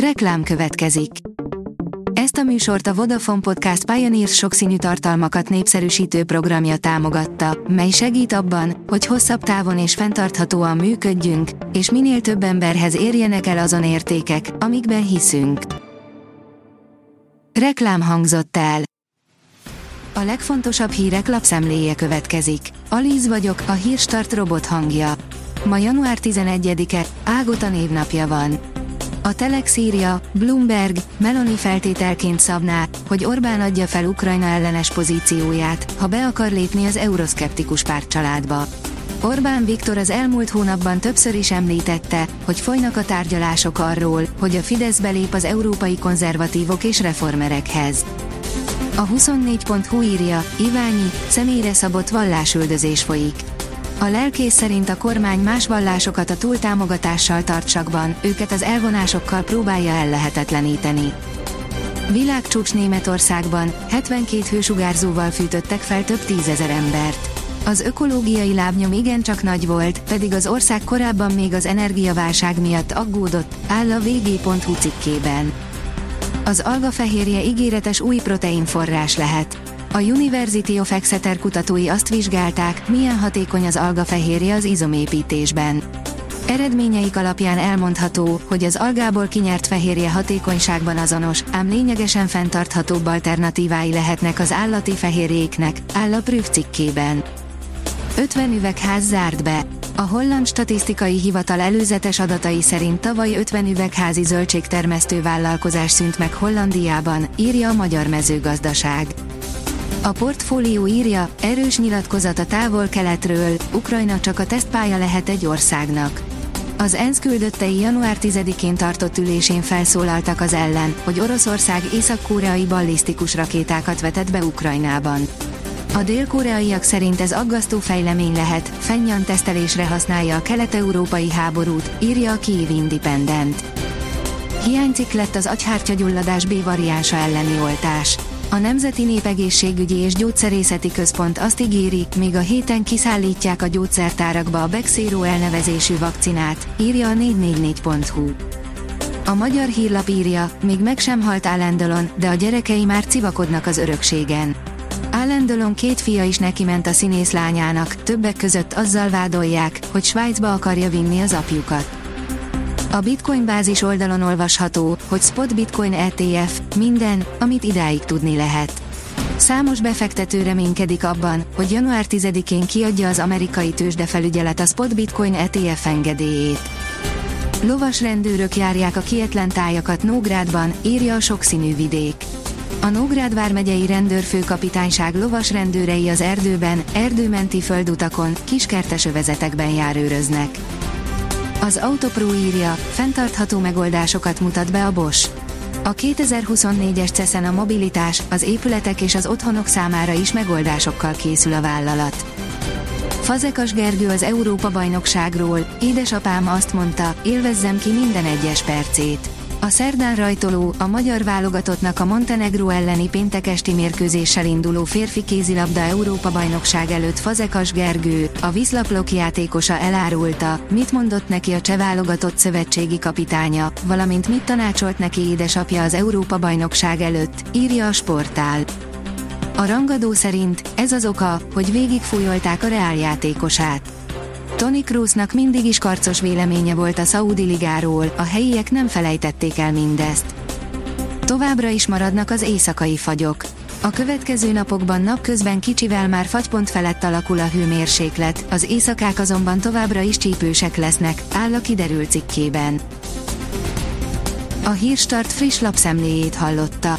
Reklám következik. Ezt a műsort a Vodafone Podcast Pioneers sokszínű tartalmakat népszerűsítő programja támogatta, mely segít abban, hogy hosszabb távon és fenntarthatóan működjünk, és minél több emberhez érjenek el azon értékek, amikben hiszünk. Reklám hangzott el. A legfontosabb hírek lapszemléje következik. Alíz vagyok, a hírstart robot hangja. Ma január 11-e, Ágota névnapja van. A Telex írja, Bloomberg, Meloni feltételként szabná, hogy Orbán adja fel Ukrajna ellenes pozícióját, ha be akar lépni az euroszkeptikus pártcsaládba. Orbán Viktor az elmúlt hónapban többször is említette, hogy folynak a tárgyalások arról, hogy a Fidesz belép az európai konzervatívok és reformerekhez. A 24.hu írja, Iványi, személyre szabott vallásüldözés folyik. A lelkész szerint a kormány más vallásokat a túltámogatással tartsakban, őket az elvonásokkal próbálja ellehetetleníteni. Világcsúcs Németországban 72 hősugárzóval fűtöttek fel több tízezer embert. Az ökológiai lábnyom igencsak nagy volt, pedig az ország korábban még az energiaválság miatt aggódott, áll a vg.hu cikkében. Az algafehérje ígéretes új proteinforrás lehet. A University of Exeter kutatói azt vizsgálták, milyen hatékony az algafehérje az izomépítésben. Eredményeik alapján elmondható, hogy az algából kinyert fehérje hatékonyságban azonos, ám lényegesen fenntarthatóbb alternatívái lehetnek az állati fehérjéknek, áll a Prüf cikkében. 50 üvegház zárt be. A holland statisztikai hivatal előzetes adatai szerint tavaly 50 üvegházi zöldségtermesztő vállalkozás szűnt meg Hollandiában, írja a Magyar Mezőgazdaság. A portfólió írja, erős nyilatkozat a távol-keletről, Ukrajna csak a tesztpálya lehet egy országnak. Az ENSZ küldöttei január 10-én tartott ülésén felszólaltak az ellen, hogy Oroszország észak-koreai ballisztikus rakétákat vetett be Ukrajnában. A dél-koreaiak szerint ez aggasztó fejlemény lehet, fennyan tesztelésre használja a kelet-európai háborút, írja a Kiev Independent. Hiányzik lett az agyhártyagyulladás B variánsa elleni oltás. A Nemzeti Népegészségügyi és Gyógyszerészeti Központ azt ígéri, még a héten kiszállítják a gyógyszertárakba a Bexero elnevezésű vakcinát, írja a 444.hu. A magyar hírlap írja, még meg sem halt Alan de a gyerekei már civakodnak az örökségen. Alan két fia is neki ment a színész lányának, többek között azzal vádolják, hogy Svájcba akarja vinni az apjukat. A Bitcoin bázis oldalon olvasható, hogy Spot Bitcoin ETF, minden, amit idáig tudni lehet. Számos befektető reménykedik abban, hogy január 10-én kiadja az amerikai tőzsdefelügyelet a Spot Bitcoin ETF engedélyét. Lovas rendőrök járják a kietlen tájakat Nógrádban, írja a sokszínű vidék. A Nógrád vármegyei rendőrfőkapitányság lovas rendőrei az erdőben, erdőmenti földutakon, kiskertes övezetekben járőröznek. Az Autopro írja, fenntartható megoldásokat mutat be a Bosch. A 2024-es CESZEN a mobilitás, az épületek és az otthonok számára is megoldásokkal készül a vállalat. Fazekas Gergő az Európa-bajnokságról, édesapám azt mondta, élvezzem ki minden egyes percét. A szerdán rajtoló, a magyar válogatottnak a Montenegro elleni péntekesti mérkőzéssel induló férfi kézilabda Európa-bajnokság előtt Fazekas Gergő, a vízlaplok játékosa elárulta, mit mondott neki a cseh válogatott szövetségi kapitánya, valamint mit tanácsolt neki édesapja az Európa-bajnokság előtt, írja a sportál. A rangadó szerint ez az oka, hogy végigfújolták a reáljátékosát. Tony Kroosnak mindig is karcos véleménye volt a Saudi Ligáról, a helyiek nem felejtették el mindezt. Továbbra is maradnak az éjszakai fagyok. A következő napokban napközben kicsivel már fagypont felett alakul a hőmérséklet, az éjszakák azonban továbbra is csípősek lesznek, áll a kiderült cikkében. A Hírstart friss lapszemléjét hallotta.